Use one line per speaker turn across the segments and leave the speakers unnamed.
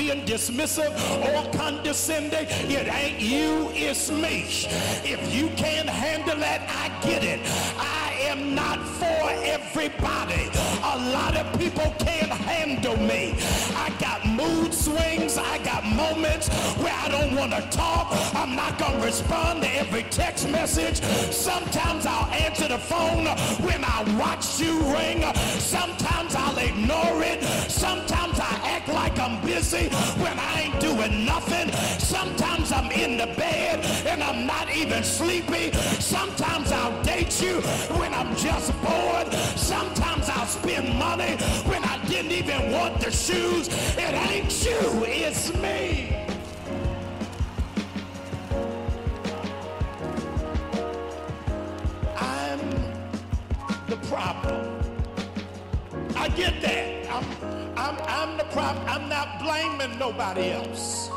being dismissive or condescending. It ain't you, it's me. If you can't handle that, I get it. I am not for everybody. A lot of people can't handle me. I got mood swings. I got moments where I don't want to talk. I'm not going to respond to every text message. Sometimes I'll answer the phone when I watch you ring. Sometimes I'll ignore it. Sometimes I act like I'm busy when I ain't doing nothing. Not even sleepy. Sometimes I'll date you when I'm just bored. Sometimes I'll spend money when I didn't even want the shoes. It ain't you, it's me. I'm the problem. I get that. I'm, I'm, I'm the problem. I'm not blaming nobody else.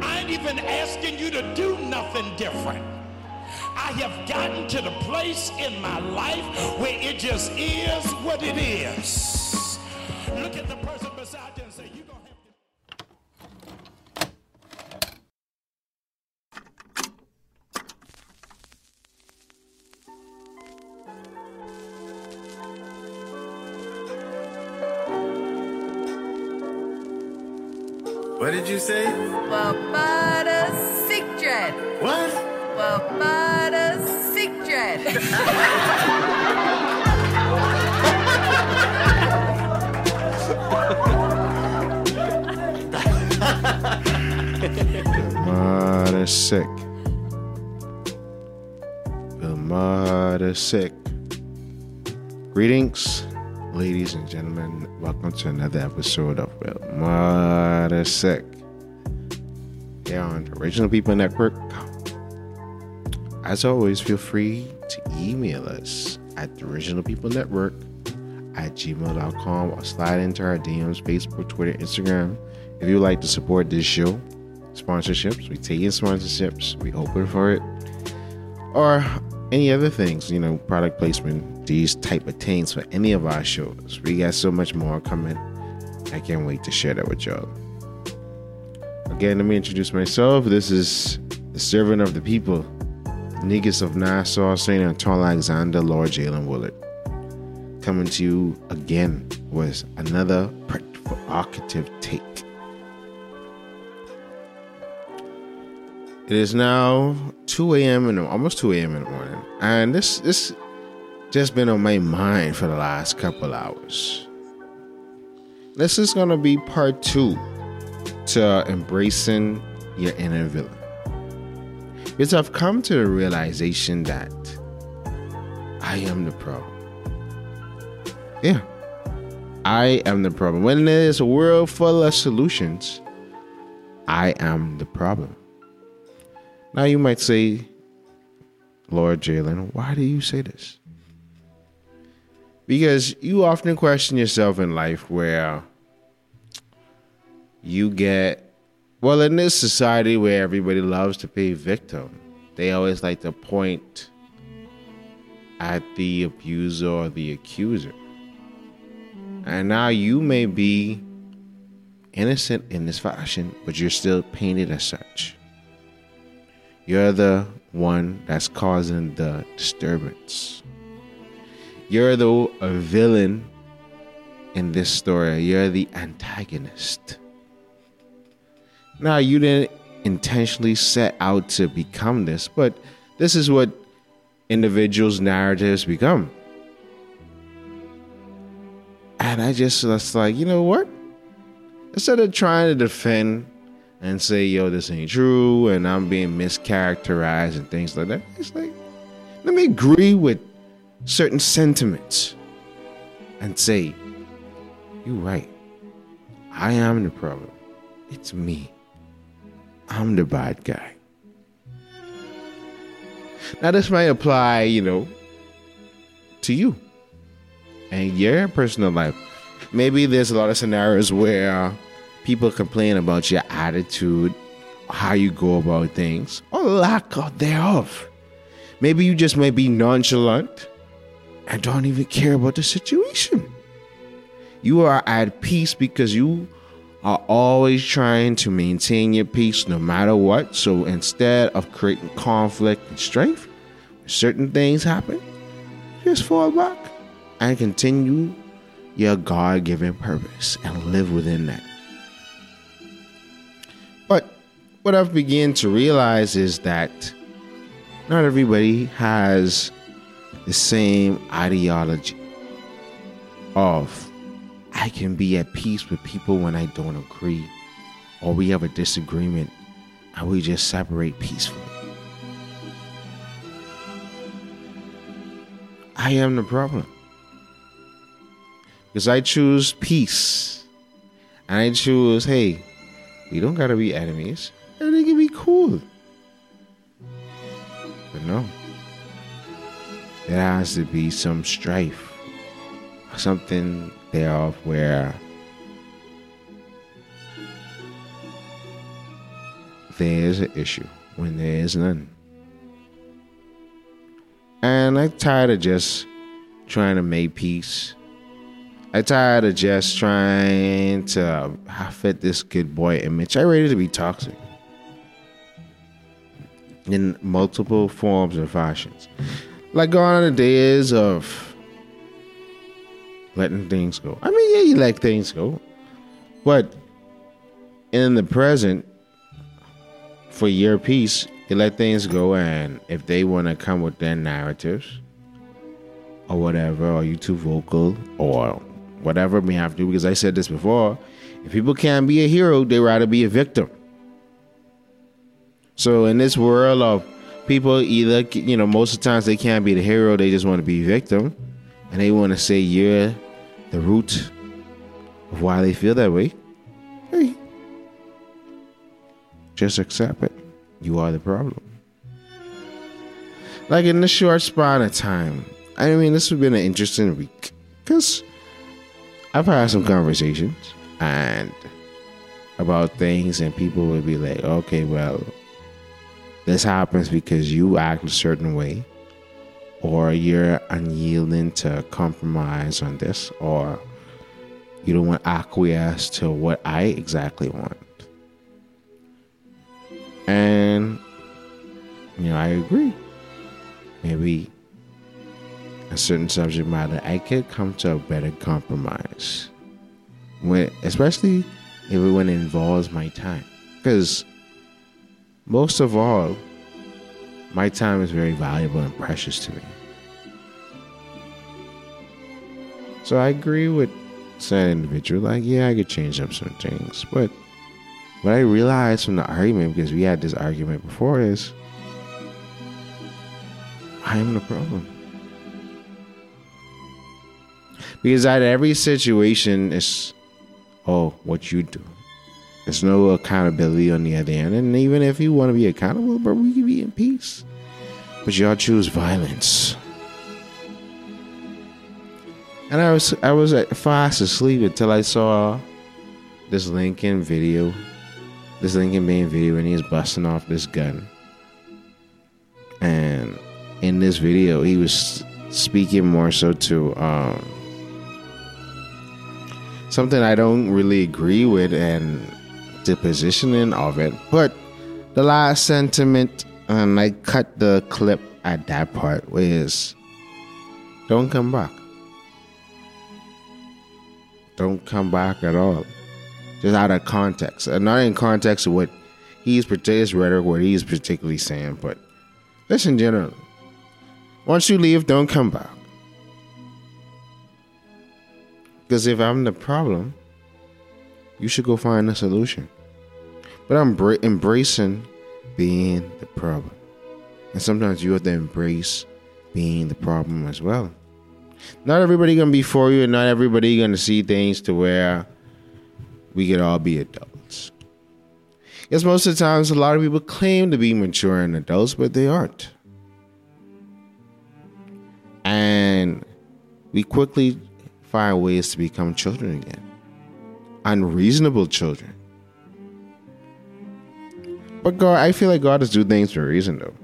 I ain't even asking you to do nothing different. I have gotten to the place in my life where it just is what it is. Look at the person beside you and say,
say?
sick dread.
What?
Barbada Secret.
Mother sick. Mother sick. Greetings, ladies and gentlemen. Welcome to another episode of Mudda Sick. Here on Original People Network. As always, feel free to email us at the Original People Network at gmail.com or slide into our DMs, Facebook, Twitter, Instagram. If you would like to support this show, sponsorships, we take in sponsorships, we open for it, or any other things, you know, product placement, these type of things for any of our shows. We got so much more coming. I can't wait to share that with y'all. Again, let me introduce myself. This is the servant of the people, Negus of Nassau, St. Anton Alexander, Lord Jalen Willard. Coming to you again with another provocative take. It is now 2 a.m. in the, almost 2 a.m. in the morning, and this this just been on my mind for the last couple hours. This is gonna be part two to embracing your inner villain, because I've come to the realization that I am the problem. Yeah, I am the problem. When there's a world full of solutions, I am the problem. Now you might say, Lord Jalen, why do you say this? Because you often question yourself in life where you get, well, in this society where everybody loves to be victim, they always like to point at the abuser or the accuser. And now you may be innocent in this fashion, but you're still painted as such. You're the one that's causing the disturbance. You're the villain in this story. You're the antagonist. Now, you didn't intentionally set out to become this, but this is what individuals' narratives become. And I just was like, you know what? Instead of trying to defend and say, yo, this ain't true, and I'm being mischaracterized and things like that. It's like, let me agree with certain sentiments and say, you're right. I am the problem. It's me. I'm the bad guy. Now, this might apply, you know, to you and your personal life. Maybe there's a lot of scenarios where people complain about your attitude, how you go about things, or lack thereof. Maybe you just may be nonchalant and don't even care about the situation. You are at peace because you are always trying to maintain your peace no matter what. So instead of creating conflict and strife, certain things happen, just fall back and continue your God given purpose and live within that. But what I've begun to realize is that not everybody has the same ideology of I can be at peace with people when I don't agree, or we have a disagreement and we just separate peacefully. I am the problem. Because I choose peace. And I choose, hey, we don't gotta be enemies. Everything can be cool. But no. There has to be some strife. Something thereof where there is an issue when there is none. And I'm tired of just trying to make peace. I'm tired of just trying to fit this good boy image. I'm ready to be toxic in multiple forms and fashions. Like gone are the days of letting things go. I mean, yeah, you let things go. But in the present, for your peace, you let things go. And if they want to come with their narratives or whatever, or you too vocal or whatever may have to, because I said this before, if people can't be a hero, they rather be a victim. So in this world of people either, you know, most of the times they can't be the hero, they just want to be victim. And they want to say you're the root of why they feel that way. Hey, just accept it. You are the problem. Like in this short span of time, I mean, this has been an interesting week because I've had some conversations and about things, and people would be like, okay, well, this happens because you act a certain way, or you're unyielding to compromise on this, or you don't want to acquiesce to what I exactly want. And, you know, I agree. Maybe a certain subject matter, I could come to a better compromise. When, especially if it when involves my time. Because most of all, my time is very valuable and precious to me. So I agree with said individual, like, yeah, I could change up some things. But what I realized from the argument, because we had this argument before, is I am the problem. Because at every situation is, oh, what you do. There's no accountability on the other end. And even if you want to be accountable, but we can be in peace. But y'all choose violence. And I was I was fast asleep until I saw this Lincoln video, this Lincoln Bain video, and he's busting off this gun. And in this video, he was speaking more so to um, something I don't really agree with, and the positioning of it. But the last sentiment, and I cut the clip at that part, was don't come back. Don't come back at all. Just out of context. And not in context of what he's his rhetoric, what he's particularly saying, but just in general. Once you leave, don't come back. Because if I'm the problem, you should go find a solution. But I'm bra- embracing being the problem. And sometimes you have to embrace being the problem as well. Not everybody gonna be for you, and not everybody gonna see things to where we could all be adults. Because most of the times, a lot of people claim to be mature and adults, but they aren't. And we quickly find ways to become children again, unreasonable children. But God, I feel like God is doing things for a reason, though.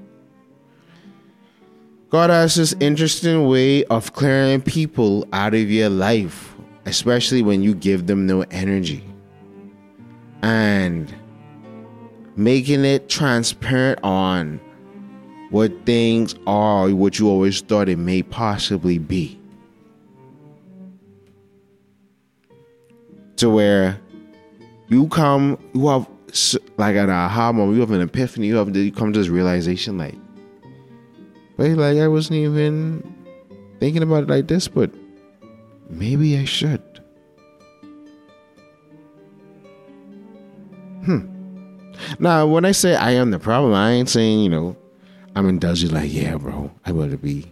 God has this interesting way of clearing people out of your life, especially when you give them no energy. and making it transparent on what things are, what you always thought it may possibly be. To where you come, you have like an aha moment, you have an epiphany, you have you come to this realization, like, wait, like I wasn't even thinking about it like this, but maybe I should. Hmm. Now, when I say I am the problem, I ain't saying, you know, I'm indulging like, yeah, bro, I to be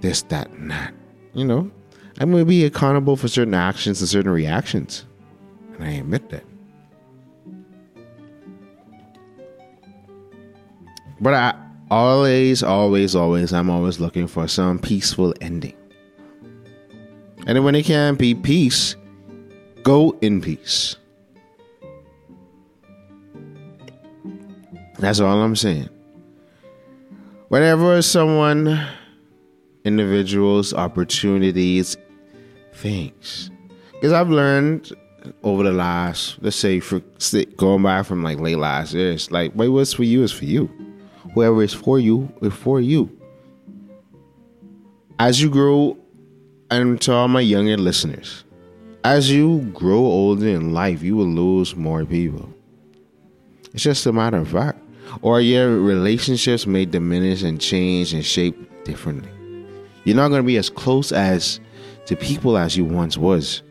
this, that, and that. You know, I'm going to be accountable for certain actions and certain reactions. And I admit that. But I always, always, always, I'm always looking for some peaceful ending. And when it can't be peace, go in peace. That's all I'm saying. Whenever someone, individuals, opportunities, things. Because I've learned over the last, let's say, for going back from like late last year, it's like, wait, what's for you is for you. Whoever is for you is for you. As you grow, and to all my younger listeners, as you grow older in life, you will lose more people. It's just a matter of fact or your relationships may diminish and change and shape differently. You're not going to be as close as to people as you once was.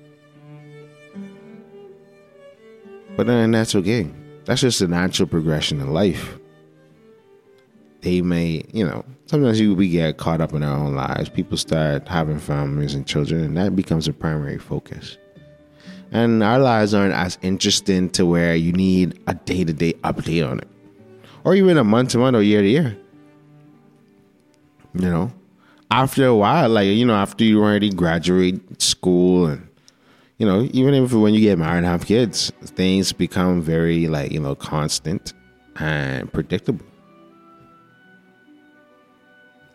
But then that's okay. That's just a natural progression in life. They may, you know, sometimes you we get caught up in our own lives. People start having families and children, and that becomes a primary focus. And our lives aren't as interesting to where you need a day to day update on it or even a month to month or year to year. You know, after a while, like you know, after you already graduate school and you know, even if when you get married and have kids, things become very like you know constant and predictable.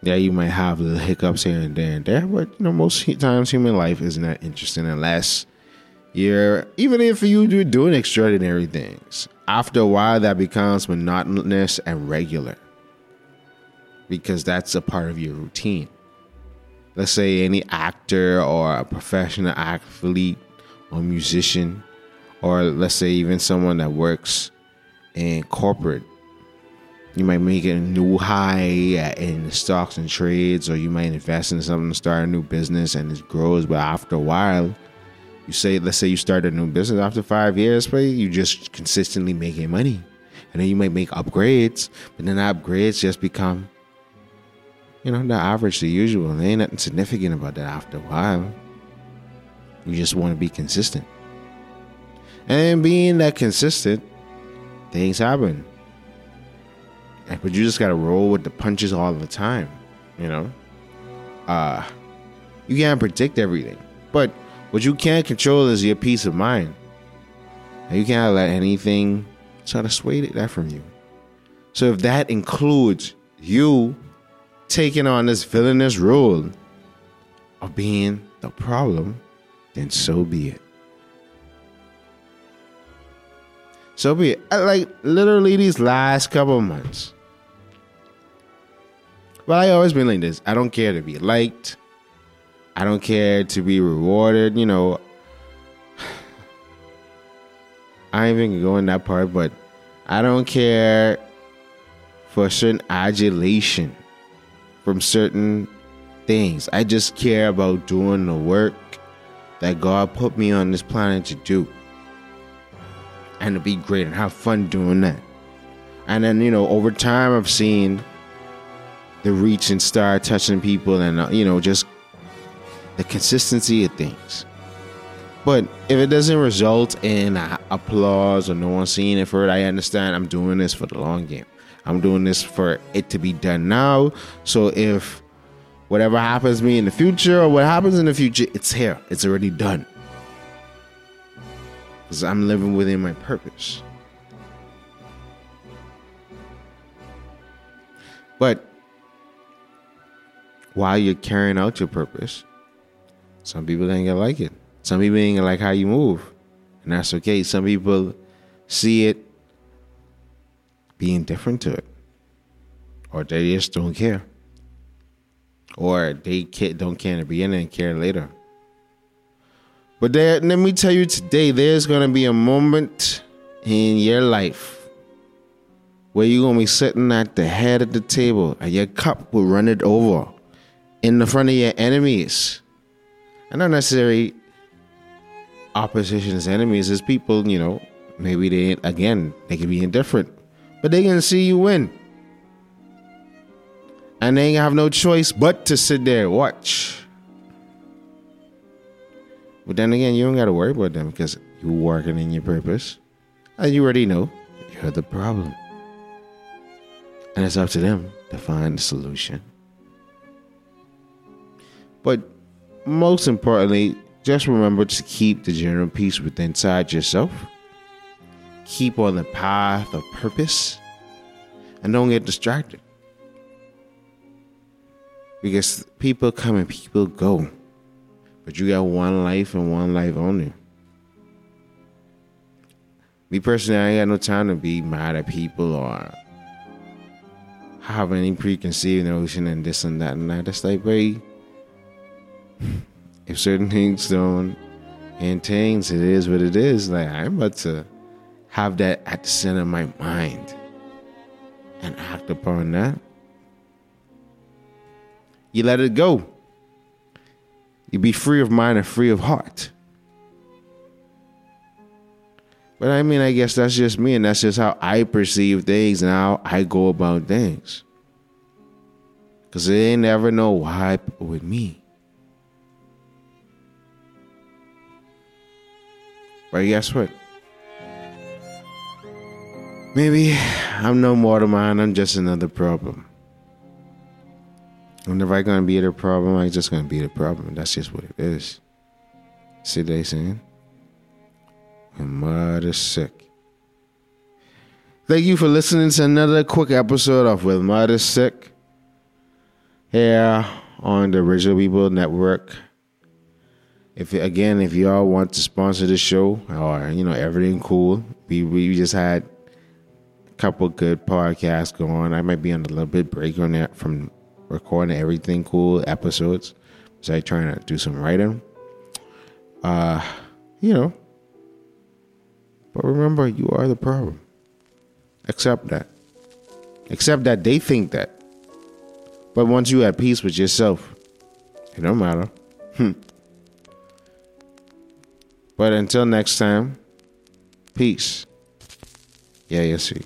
Yeah, you might have little hiccups here and there and there, but you know, most times human life isn't that interesting unless you're even if you do doing extraordinary things after a while that becomes monotonous and regular because that's a part of your routine. Let's say any actor or a professional athlete or musician or let's say even someone that works in corporate you might make a new high in stocks and trades or you might invest in something start a new business and it grows but after a while you say, let's say you start a new business after five years, but you just consistently making money. And then you might make upgrades, but then the upgrades just become, you know, the average, the usual. There ain't nothing significant about that after a while. You just want to be consistent. And being that consistent, things happen. But you just gotta roll with the punches all the time, you know? Uh you can't predict everything. But what you can't control is your peace of mind. And you can't let anything try to sway it that from you. So if that includes you taking on this villainous role of being the problem, then so be it. So be it. Like literally these last couple months. But I always been like this. I don't care to be liked. I don't care to be rewarded, you know. I ain't even going that part, but I don't care for certain adulation from certain things. I just care about doing the work that God put me on this planet to do. And to be great and have fun doing that. And then, you know, over time, I've seen the reach and start touching people and, uh, you know, just the consistency of things. But if it doesn't result in applause or no one seeing it for it, I understand I'm doing this for the long game. I'm doing this for it to be done now. So if whatever happens to me in the future or what happens in the future, it's here. It's already done. Because I'm living within my purpose. But while you're carrying out your purpose, some people ain't gonna like it. Some people ain't gonna like how you move. And that's okay. Some people see it being different to it. Or they just don't care. Or they don't care in the beginning and care later. But there, let me tell you today, there's gonna be a moment in your life where you're gonna be sitting at the head of the table and your cup will run it over in the front of your enemies. And not necessarily opposition's enemies, is people, you know, maybe they again, they can be indifferent. But they can see you win. And they ain't have no choice but to sit there watch. But then again, you don't gotta worry about them because you're working in your purpose. And you already know you're the problem. And it's up to them to find the solution. But most importantly, just remember to keep the general peace within inside yourself. Keep on the path of purpose. And don't get distracted. Because people come and people go. But you got one life and one life only. Me personally, I ain't got no time to be mad at people or have any preconceived notion and this and that and that. That's like very if certain things don't things, it is what it is. Like I'm about to have that at the center of my mind and act upon that. You let it go. You be free of mind and free of heart. But I mean, I guess that's just me, and that's just how I perceive things and how I go about things. Because they never know why with me. But guess what? Maybe I'm no more to mine, I'm just another problem. Whenever I gonna be the problem, I just gonna be the problem. That's just what it is. See they saying? My mother's sick. Thank you for listening to another quick episode of Well Mudda Sick here on the Original People Network. If again, if y'all want to sponsor the show or you know everything cool, we we just had a couple good podcasts going. I might be on a little bit break on that from recording everything cool episodes. So I trying to do some writing. Uh, you know, but remember, you are the problem. Accept that. Accept that they think that. But once you at peace with yourself, it don't matter. Hmm. But until next time, peace. Yeah, you see.